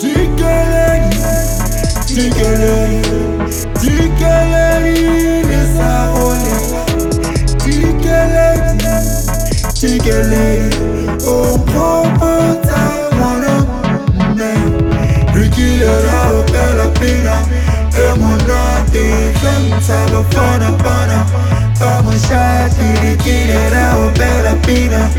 Dikeleri, dikeleri, dikeleri ne sarole. Dikeleri, dikeleri, o proprio tavolo. Richiederà per la pena. E monate, senza lo fana pana. Siamo sciati, richiederà per la pena.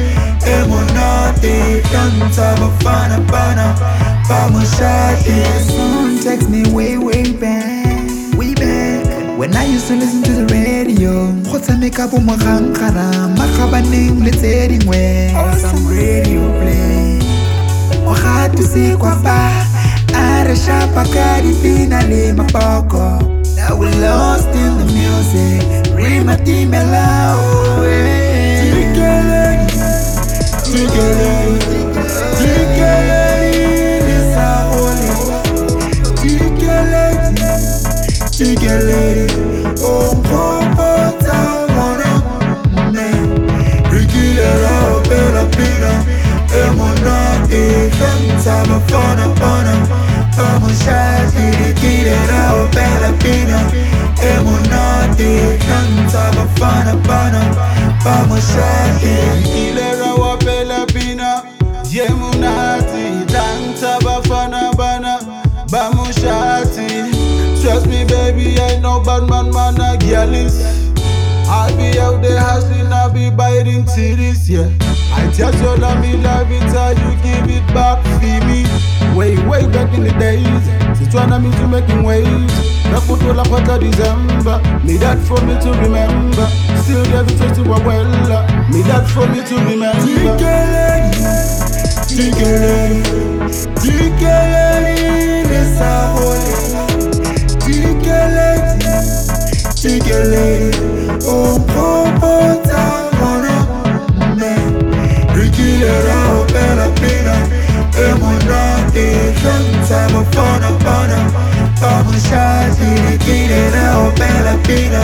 E monate, senza lo fana pana. Vamos shati. Song takes me way way back, way back. When I used to listen to the radio Go tshameka bo mogankgara magabaneng le tse dingwe. Awesome radio play. Mogatu se kwa fa A re shapa ka dipina le mapoko Now we lost in the music. Re matimela oh Bafana pana Vamos shati Rikilera opela pina Emonate Fenta bafana pana Vamos shati Kilera wapela pina Yemunati Danta bafana bana Bamushati Trust me baby I know bad man man a girlies I be out there hustling, I be biting titties, yeah. I tell you love me, love it, how you give it back for me. Way, way back in the days Sitwana me to making waves Nakutola kwata December Me that for me to remember. Still every church to a well Me that for me to remember. Tikeleni, tikeleni, tikeleni fenta bafana pana. Vamos shati, rikilera opela pina,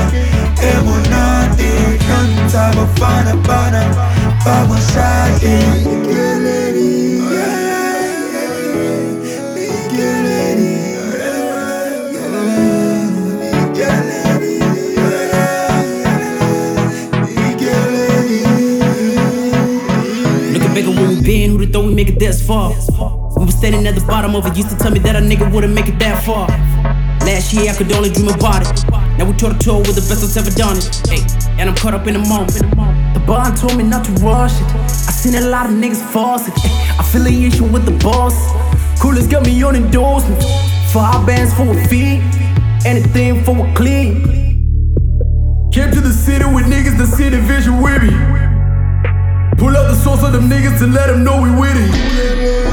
emonate fenta bafana pana. Vamos shati, tikeleni, tikeleni. Looking back at when we been, who'da thought we make it this far? We was standing at the bottom of it, used to tell me that a nigga wouldn't make it that far. Last year I could only dream about it. Now we toe to toe with the best that's ever done it. Hey, and I'm caught up in the moment. The bond told me not to rush it. I seen a lot of niggas false affiliation with the boss. Coolest got me on endorsement. Five bands for a fee, anything for a clean. Came to the city with niggas that see the vision with me. Pull up the source of them niggas to let them know we with it.